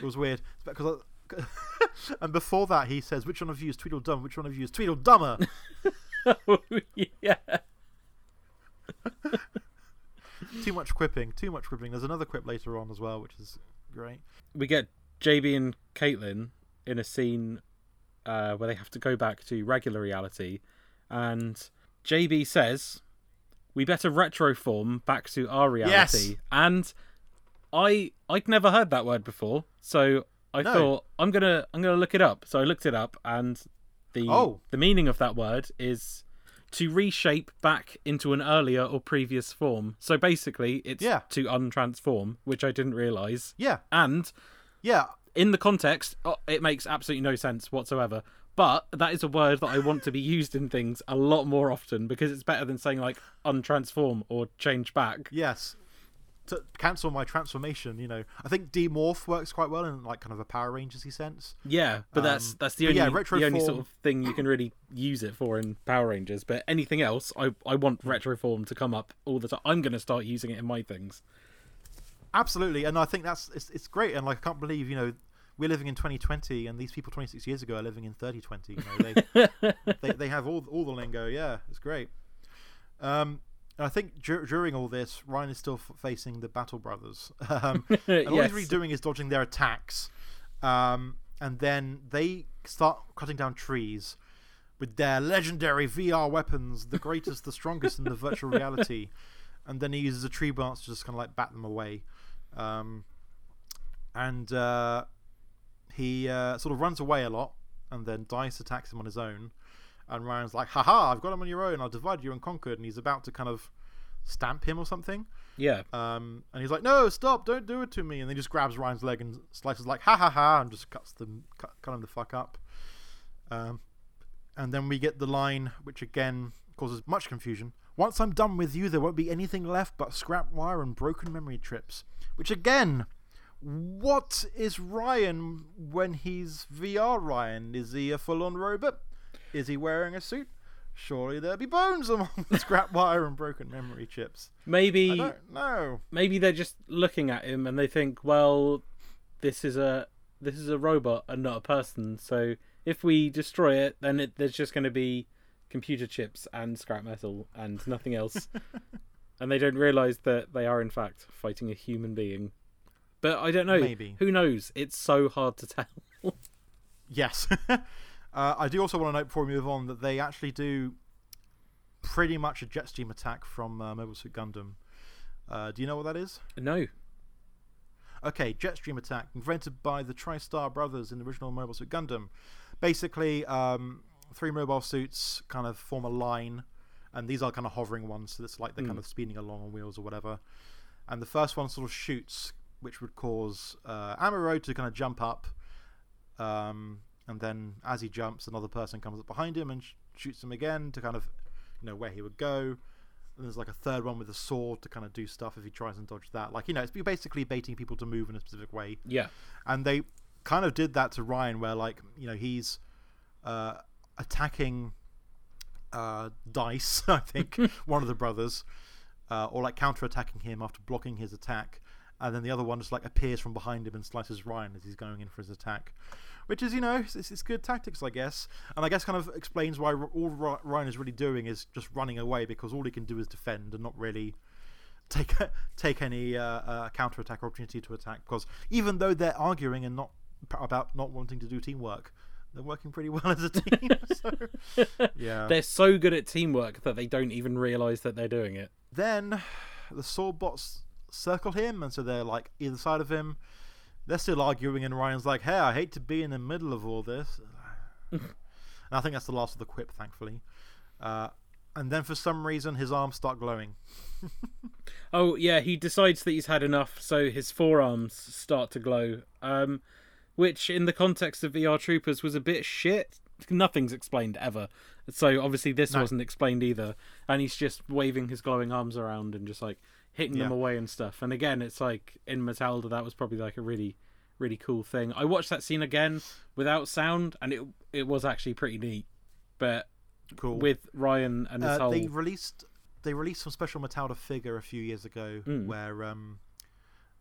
it was weird because. And before that, he says, "Which one of you is Tweedledum? Which one of you is Tweedledummer?" Oh, yeah, too much quipping, too much quipping. There's another quip later on as well, which is great. we get JB and Caitlin in a scene uh, where they have to go back to regular reality, and JB says, "We better retroform back to our reality." Yes. And I I'd never heard that word before, so I No. thought I'm gonna I'm gonna look it up. So I looked it up, and the Oh. the meaning of that word is to reshape back into an earlier or previous form. So basically, it's Yeah. to untransform, which I didn't realize. Yeah, And yeah, in the context, oh, it makes absolutely no sense whatsoever. But that is a word that I want to be used in things a lot more often because it's better than saying like untransform or change back. yes. To cancel my transformation, you know, I think demorph works quite well in like kind of a Power Rangers sense. Yeah, but that's Um, that's the only yeah, the only sort of thing you can really use it for in Power Rangers. But anything else, I I want retroform to come up all the time. I'm going to start using it in my things. Absolutely, and I think that's it's, it's great. And like, I can't believe you know we're living in 2020, and these people 26 years ago are living in 3020. You know, they they, they have all all the lingo. Yeah, it's great. Um, and I think dur- during all this, Ryan is still f- facing the Battle Brothers, um, and all he's really doing is dodging their attacks. Um, and then they start cutting down trees with their legendary VR weapons, the greatest, the strongest in the virtual reality. And then he uses a tree branch to just kind of like bat them away. Um, and uh, he uh, sort of runs away a lot, and then Dice attacks him on his own. And Ryan's like, haha, I've got him on your own, I'll divide you and conquered. And he's about to kind of stamp him or something. Yeah, Um, and he's like, no, stop, don't do it to me. And then he just grabs Ryan's leg and slices like, ha ha ha, and just cuts them, cut, cut him the fuck up. Um, and then we get the line, which again causes much confusion. Once I'm done with you, there won't be anything left but scrap wire and broken memory chips. Which again, what is Ryan when he's VR Ryan? Is he a full on robot? Is he wearing a suit? Surely there'll be bones among the scrap wire and broken memory chips. I maybe don't know. maybe they're just looking at him and they think, well, this is a this is a robot and not a person. So if we destroy it, then it, there's just going to be computer chips and scrap metal and nothing else. and they don't realize that they are in fact fighting a human being. But I don't know. Maybe. Who knows? It's so hard to tell. Yes. uh, I do also want to note before we move on that they actually do pretty much a jet stream attack from uh, Mobile Suit Gundam. Uh, do you know what that is? No. Okay, jet stream attack, invented by the TriStar brothers in the original Mobile Suit Gundam. Basically, um, three mobile suits kind of form a line, and these are kind of hovering ones, so it's like they're kind of speeding along on wheels or whatever. And the first one sort of shoots, which would cause uh, Amuro to kind of jump up, um, and then as he jumps, another person comes up behind him and sh- shoots him again to kind of, you know, where he would go. And there's like a third one with a sword to kind of do stuff if he tries and dodge that. Like, you know, it's basically baiting people to move in a specific way. Yeah. And they kind of did that to Ryan, where, like, you know, he's uh, attacking uh, Dice, I think, one of the brothers, uh, or like counter attacking him after blocking his attack. And then the other one just like appears from behind him and slices Ryan as he's going in for his attack. Which is, you know, it's, it's good tactics, I guess. And I guess kind of explains why all Ryan is really doing is just running away because all he can do is defend and not really take take any uh, uh, counter attack opportunity to attack. Because even though they're arguing and not about not wanting to do teamwork, they're working pretty well as a team. so, yeah. They're so good at teamwork that they don't even realize that they're doing it. Then the sword bots circle him, and so they're like either side of him. They're still arguing, and Ryan's like, "Hey, I hate to be in the middle of all this." and I think that's the last of the quip, thankfully. Uh, and then for some reason, his arms start glowing. oh yeah, he decides that he's had enough, so his forearms start to glow. Um, which, in the context of VR Troopers, was a bit shit. Nothing's explained ever, so obviously this No. wasn't explained either. And he's just waving his glowing arms around and just like hitting them away and stuff. And again, it's like in Metalder, that was probably like a really, really cool thing. I watched that scene again without sound, and it it was actually pretty neat. But Cool. with Ryan and his Uh, whole they released they released some special Metalder figure a few years ago Mm. where um,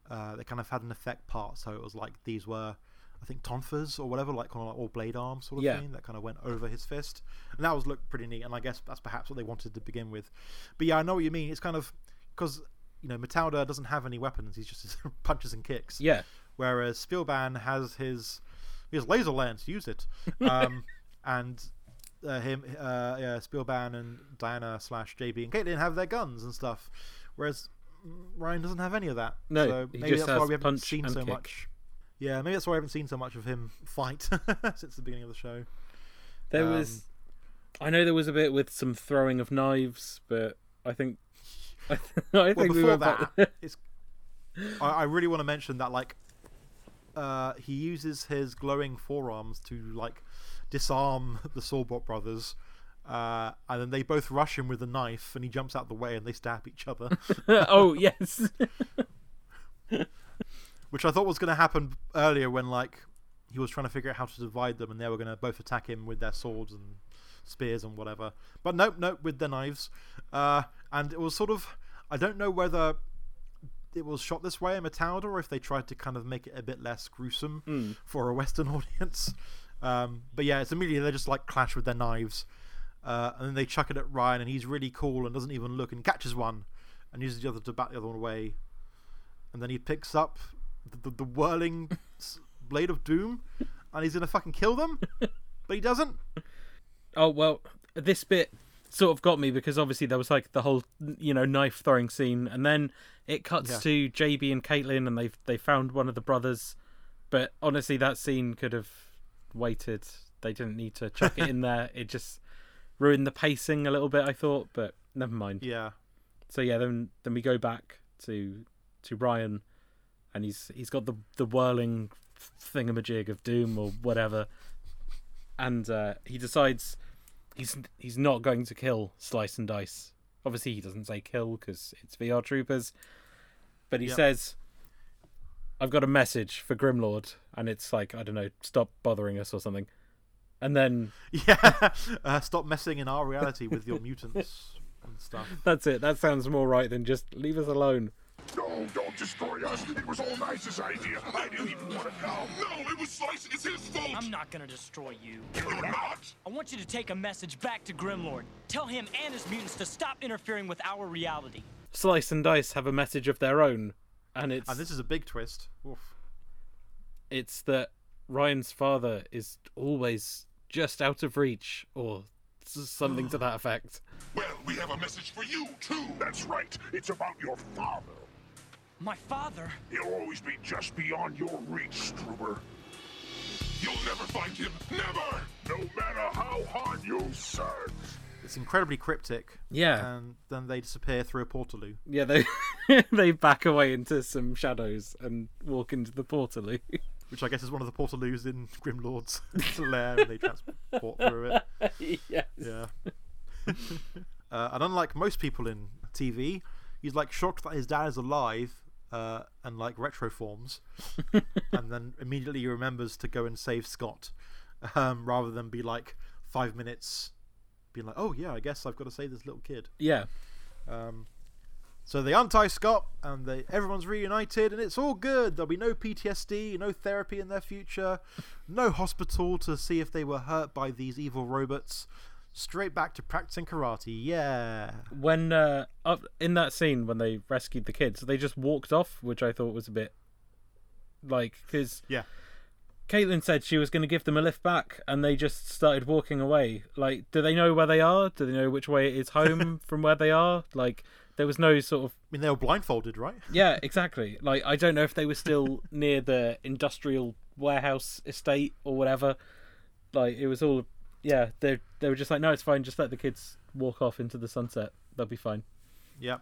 uh, they kind of had an effect part, so it was like these were. I think tonfas or whatever, like kind of like all blade arms sort of Yeah. thing that kind of went over his fist, and that was looked pretty neat. And I guess that's perhaps what they wanted to begin with. But yeah, I know what you mean. It's kind of because you know Metalder doesn't have any weapons; he's just punches and kicks. yeah. Whereas Spielban has his his laser lance, use it. Um, and uh, him, uh, yeah, Spielban and Diana slash JB and Caitlin have their guns and stuff. Whereas Ryan doesn't have any of that. No, so maybe that's why we haven't seen so kick. much. Yeah, maybe that's why I haven't seen so much of him fight since the beginning of the show. There Um, was, I know there was a bit with some throwing of knives, but I think, I, th- I Well, think we before about- that, it's, I, I really want to mention that like uh, he uses his glowing forearms to like disarm the Sawbot brothers. Uh, and then they both rush him with a knife, and he jumps out the way, and they stab each other, oh yes, which I thought was going to happen earlier when like he was trying to figure out how to divide them, and they were going to both attack him with their swords and spears and whatever. But nope, nope, with their knives. Uh, and it was sort of I don't know whether it was shot this way in Metalder or if they tried to kind of make it a bit less gruesome for a Western audience. Um, but yeah, it's immediately they just like clash with their knives, uh, and then they chuck it at Ryan, and he's really cool and doesn't even look and catches one, and uses the other to bat the other one away, and then he picks up the, the, the whirling blade of doom, and he's gonna fucking kill them, but he doesn't. oh well, this bit sort of got me because obviously there was like the whole you know knife throwing scene, and then it cuts Yeah. to JB and Caitlin, and they they found one of the brothers, but honestly that scene could have waited. They didn't need to chuck it in there. It just ruined the pacing a little bit, I thought, but never mind. Yeah, so yeah, then then we go back to to Ryan, and he's he's got the the whirling thingamajig of doom or whatever, and uh, he decides he's he's not going to kill Slice and Dice. Obviously, he doesn't say kill because it's VR Troopers, but he Yep. says, "I've got a message for Grimlord," and it's like I don't know, stop bothering us or something, and then yeah. uh, stop messing in our reality with your mutants and stuff. that's it. That sounds more right than just leave us alone. No, don't destroy us. It was all Dice's idea. I didn't even want to go. No, it was Slice. It's his fault. I'm not gonna destroy you. You're not. I want you to take a message back to Grimlord. Tell him and his mutants to stop interfering with our reality. Slice and Dice have a message of their own, and it's And this is a big twist. Oof. it's that Ryan's father is always just out of reach, or something to that effect. Well, We have a message for you, too. That's right. It's about your father. My father? He'll always be just beyond your reach, Struber. You'll never find him. Never! No matter how hard you search. It's incredibly cryptic. Yeah. And then they disappear through a portaloo. Yeah, they they back away into some shadows and walk into the portaloo. Which I guess is one of the portaloos in Grimlord's lair, and they transport through it. yes. Yeah. uh, and unlike most people in TV, he's like shocked that his dad is alive uh, and like retro forms, and then immediately he remembers to go and save Scott, um, rather than be like five minutes being like, "Oh yeah, I guess I've got to save this little kid." Yeah. Um, so they untie Scott, and they everyone's reunited, and it's all good. There'll be no PTSD, no therapy in their future, no hospital to see if they were hurt by these evil robots. Straight back to practicing karate. Yeah. When uh, up in that scene when they rescued the kids, they just walked off, which I thought was a bit like because Yeah. Caitlin said she was going to give them a lift back, and they just started walking away. Like, do they know where they are? Do they know which way is home from where they are? Like, there was no sort of. I mean, they were blindfolded, right? Yeah, exactly. Like, I don't know if they were still near the industrial warehouse estate or whatever. Like, it was all. Yeah, they they were just like, no, it's fine. Just let the kids walk off into the sunset. They'll be fine. Yeah.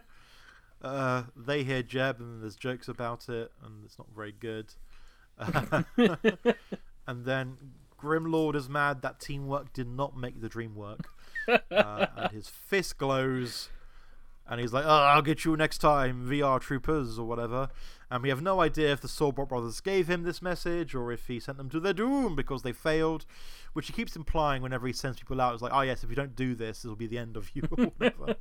uh, they hear Jeb, and there's jokes about it, and it's not very good. and then Grimlord is mad that teamwork did not make the dream work. Uh, and his fist glows, and he's like, oh, I'll get you next time, VR troopers, or whatever. And we have no idea if the Sawbot brothers gave him this message or if he sent them to their doom because they failed, which he keeps implying whenever he sends people out. It's like, oh, yes, if you don't do this, it'll be the end of you, or whatever.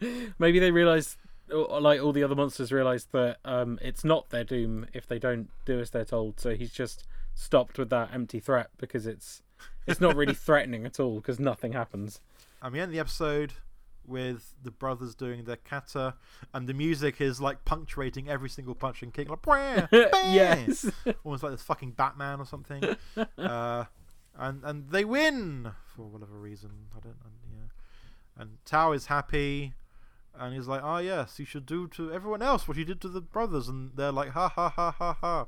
Maybe they realised, or- like all the other monsters realised that um, it's not their doom if they don't do as they're told. So he's just stopped with that empty threat because it's it's not really threatening at all because nothing happens. And we end the episode with the brothers doing their kata, and the music is like punctuating every single punch and kick, like "Bwah, bang!" Yes. almost like this fucking Batman or something. uh, and and they win for whatever reason. I don't. I, yeah. And Tao is happy, and he's like, "Ah, yes, you should do to everyone else what you did to the brothers." And they're like, "Ha ha ha ha ha."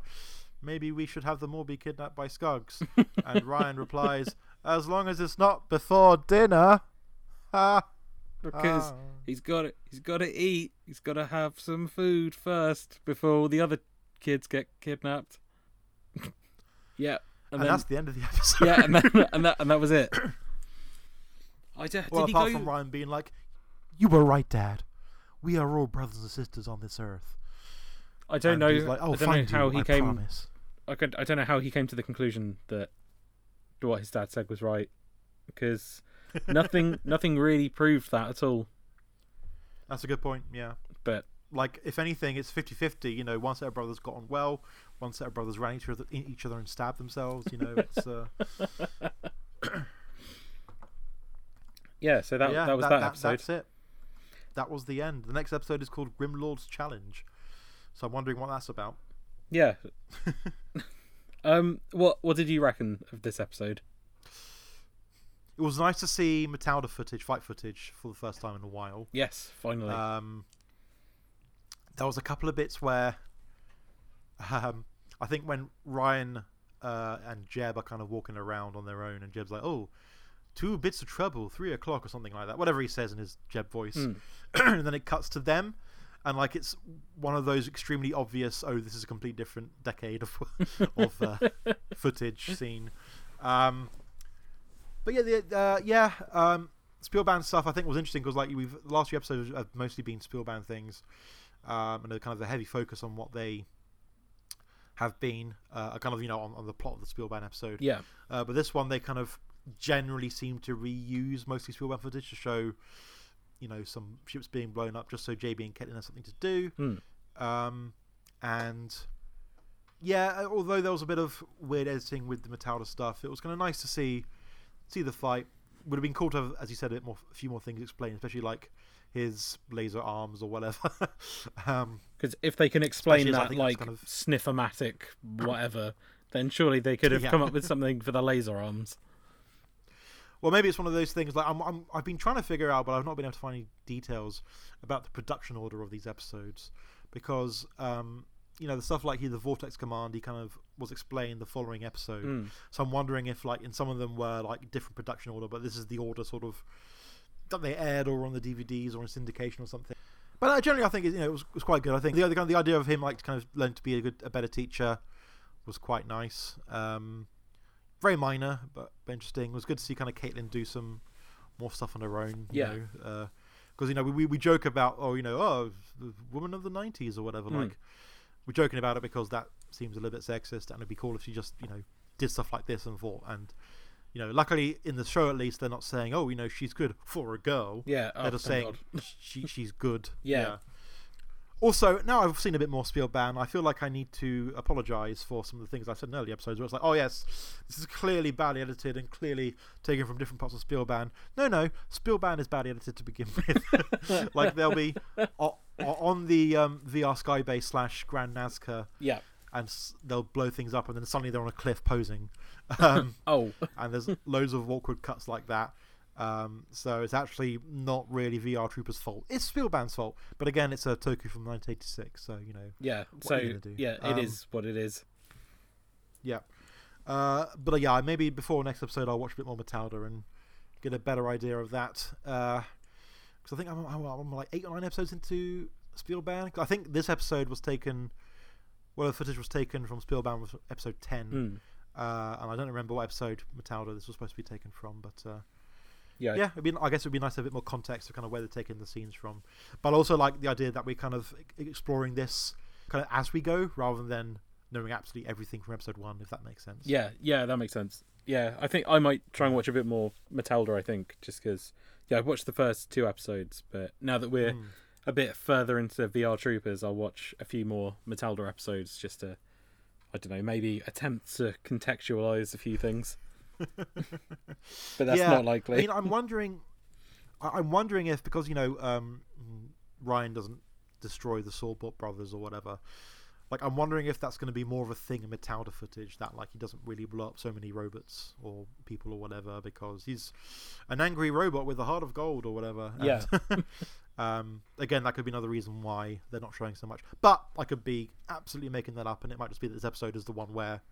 Maybe we should have them all be kidnapped by Skugs. and Ryan replies, "As long as it's not before dinner." Ha. Because Ah. he's got to he's got to eat. He's got to have some food first before all the other kids get kidnapped. yeah, And, then, that's the end of the episode. yeah, and, then, and that and that was it. I d- well, did he apart go? from Ryan being like, "You were right, Dad. We are all brothers and sisters on this earth." I don't And know. like, "I'll I don't know how you, he I came. promise." I could. I don't know how he came to the conclusion that what his dad said was right, because nothing nothing really proved that at all. That's a good point. Yeah. But Like, if anything, it's 50-50. You know, one set of brothers got on well, one set of brothers ran each other, in each other and stabbed themselves. You know, it's uh, yeah, so that yeah, that was that, episode. That's it. That was the end. The next episode is called Grimlord's Challenge. So I'm wondering what that's about. Yeah. um. What What did you reckon of this episode? It was nice to see Metalder footage, fight footage, for the first time in a while. Yes, finally. Um, there was a couple of bits where um, I think when Ryan uh, and Jeb are kind of walking around on their own, and Jeb's like, "Oh, two bits of trouble, three o'clock or something like that," whatever he says in his Jeb voice, Mm. and then it cuts to them. And like it's one of those extremely obvious. Oh, this is a complete different decade of of uh, footage scene. Um, but yeah, the, uh, yeah, um, Spielban stuff I think was interesting because like we've the last few episodes have mostly been Spielban things, um, and a kind of a heavy focus on what they have been, uh, kind of you know on, on the plot of the Spielban episode. Yeah. Uh, but this one they kind of generally seem to reuse mostly Spielban footage to show, you know, some ships being blown up just so JB and Caitlin have something to do. Hmm. Um, and yeah, although there was a bit of weird editing with the Metalder stuff, it was kind of nice to see see the fight. Would have been cool to have, as you said, a bit more, a few more things explained, especially like his laser arms or whatever. um, Because if they can explain that like kind of- sniffomatic whatever, then surely they could have Yeah. come up with something for the laser arms. Well, maybe it's one of those things. Like I'm, I'm, I've been trying to figure out, but I've not been able to find any details about the production order of these episodes, because um, you know the stuff like he, the Vortex Command, he kind of was explained the following episode. Mm. So I'm wondering if, like, in some of them were like different production order, but this is the order sort of that they aired or on the DVDs or in syndication or something. But uh, generally, I think it, you know it was, was quite good. I think the the, the idea of him like to kind of learning to be a good, a better teacher was quite nice. Um, very minor, but, interesting. It was good to see kind of Caitlin do some more stuff on her own. You Yeah. Know, because you know we, we joke about oh you know oh the woman of the '90s or whatever. Hmm. Like we're joking about it because that seems a little bit sexist, and it'd be cool if she just you know did stuff like this and thought and. You know, luckily in the show at least they're not saying, "Oh, you know, she's good for a girl." Yeah, oh, they're oh, just saying she she's good. Yeah. Also, now I've seen a bit more Spielban, I feel like I need to apologise for some of the things I said in earlier episodes where it's like, oh yes, this is clearly badly edited and clearly taken from different parts of Spielban. No, no, Spielban is badly edited to begin with. like there'll be o- o- on the um, VR Skybase slash Grand Nazca, Yeah. and s- they'll blow things up, and then suddenly they're on a cliff posing. Um, Oh. and there's loads of awkward cuts like that. Um, so it's actually not really VR Trooper's fault. It's Spielban's fault. But again, it's a Toku from 1986, so you know. Yeah. So yeah, it is Um, what it is. Yeah. Uh, but uh, yeah, maybe before next episode, I'll watch a bit more Metalder and get a better idea of that. Because I think I'm, I'm, I'm like eight or nine episodes into Spielban. I think this episode was taken. Well, the footage was taken from Spielban was episode 10. Mm. Uh, and I don't remember what episode Metalder this was supposed to be taken from, but uh, Yeah. yeah, it'd be, I guess it would be nice to have a bit more context of kind of where they're taking the scenes from. But I also like the idea that we're kind of exploring this kind of as we go, rather than knowing absolutely everything from episode one, if that makes sense. Yeah, yeah, that makes sense. Yeah, I think I might try and watch a bit more Metalder. I think just because yeah, I've watched the first two episodes, but now that we're Mm. a bit further into VR Troopers, I'll watch a few more Metalder episodes just to I don't know, maybe attempt to contextualize a few things. but that's Yeah, not likely. I mean, I'm wondering. I- I'm wondering if because you know um, Ryan doesn't destroy the Sawbot brothers or whatever. Like, I'm wondering if that's going to be more of a thing in Metalder footage that like he doesn't really blow up so many robots or people or whatever because he's an angry robot with a heart of gold or whatever. and- Yeah. um, again, that could be another reason why they're not showing so much. But I could be absolutely making that up, and it might just be that this episode is the one where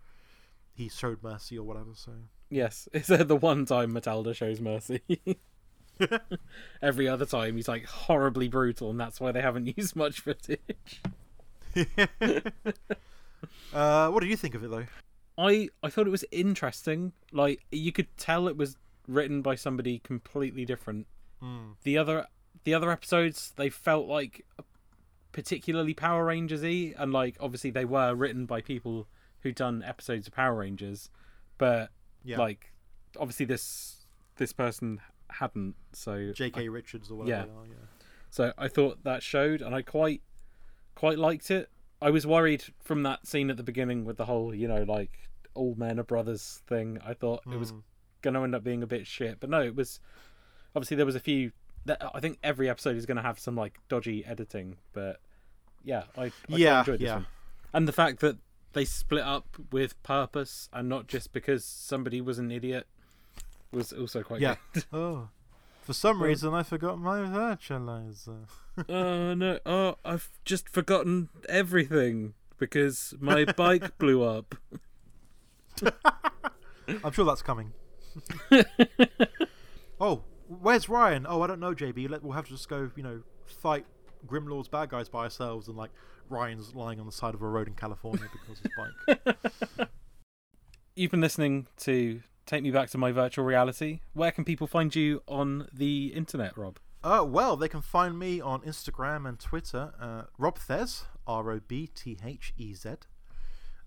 he showed mercy or whatever. So. Yes, it's uh, the one time Metalder shows mercy. Every other time he's like horribly brutal, and that's why they haven't used much footage. Uh, what do you think of it though? I I thought it was interesting. Like you could tell it was written by somebody completely different. Hmm. The other the other episodes they felt like particularly Power Rangers-y, and like obviously they were written by people who'd done episodes of Power Rangers, but Yeah. like obviously this this person hadn't. So J.K. I- Richards or whatever. yeah. they are, yeah. So I thought that showed, and I quite quite liked it. I was worried from that scene at the beginning with the whole, you know, like all men are brothers thing. I thought it was Mm. going to end up being a bit shit, but no, it was. Obviously, there was a few. That I think every episode is going to have some like dodgy editing, but yeah, I, I Yeah, enjoyed this yeah. one. And the fact that they split up with purpose and not just because somebody was an idiot was also quite Yeah. good. oh, for some oh. reason I forgot my virtualizer. oh no! Oh, I've just forgotten everything because my bike blew up. I'm sure that's coming. oh, where's Ryan? Oh, I don't know, JB. Let, we'll have to just go, you know, fight Grimlord's bad guys by ourselves, and like Ryan's lying on the side of a road in California because his bike. You've been listening to Take Me Back to My Virtual Reality. Where can people find you on the internet, Rob? Uh, well, they can find me on Instagram and Twitter, uh, Rob Thez, R O B T H E Z,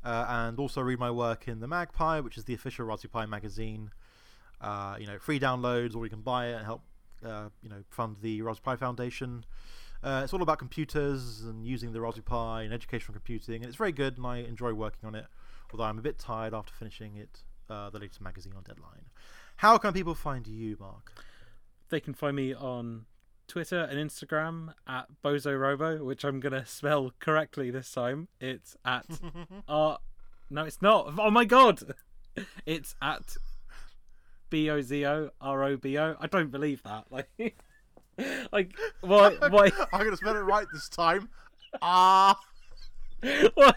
uh, and also read my work in the MagPi, which is the official Raspberry Pi magazine. Uh, you know, free downloads, or you can buy it and help, uh, you know, fund the Raspberry Pi Foundation. Uh, it's all about computers and using the Raspberry Pi and educational computing, and it's very good, and I enjoy working on it. Although I'm a bit tired after finishing it, uh, the latest magazine on deadline. How can people find you, Mark? They can find me on Twitter and Instagram at Bozo Robo, which I'm gonna spell correctly this time. It's at R. No, it's not. Oh my god! It's at B O Z O R O B O. I don't believe that. Like, like why? Why? I'm gonna spell it right this time. Ah. why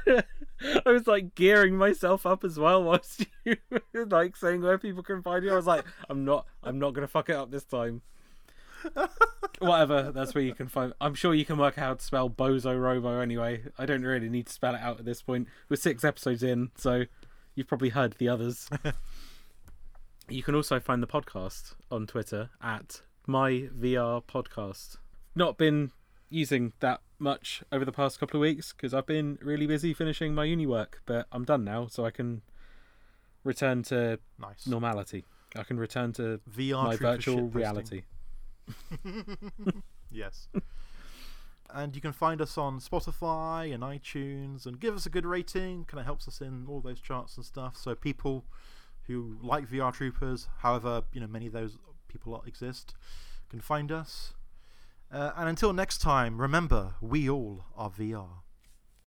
I was like gearing myself up as well whilst you were like saying where people can find you. I was like, I'm not, I'm not gonna fuck it up this time. Whatever, that's where you can find. I'm sure you can work out how to spell Bozo Robo anyway. I don't really need to spell it out at this point. We're six episodes in, so you've probably heard the others. you can also find the podcast on Twitter at my VR podcast. Not been using that much over the past couple of weeks because I've been really busy finishing my uni work, but I'm done now, so I can return to Nice. normality. I can return to VR my virtual reality. Yes. and you can find us on Spotify and iTunes and give us a good rating. Kind of helps us in all those charts and stuff. So people who like VR Troopers, however you know many of those people exist, can find us. Uh, and until next time, remember we all are VR.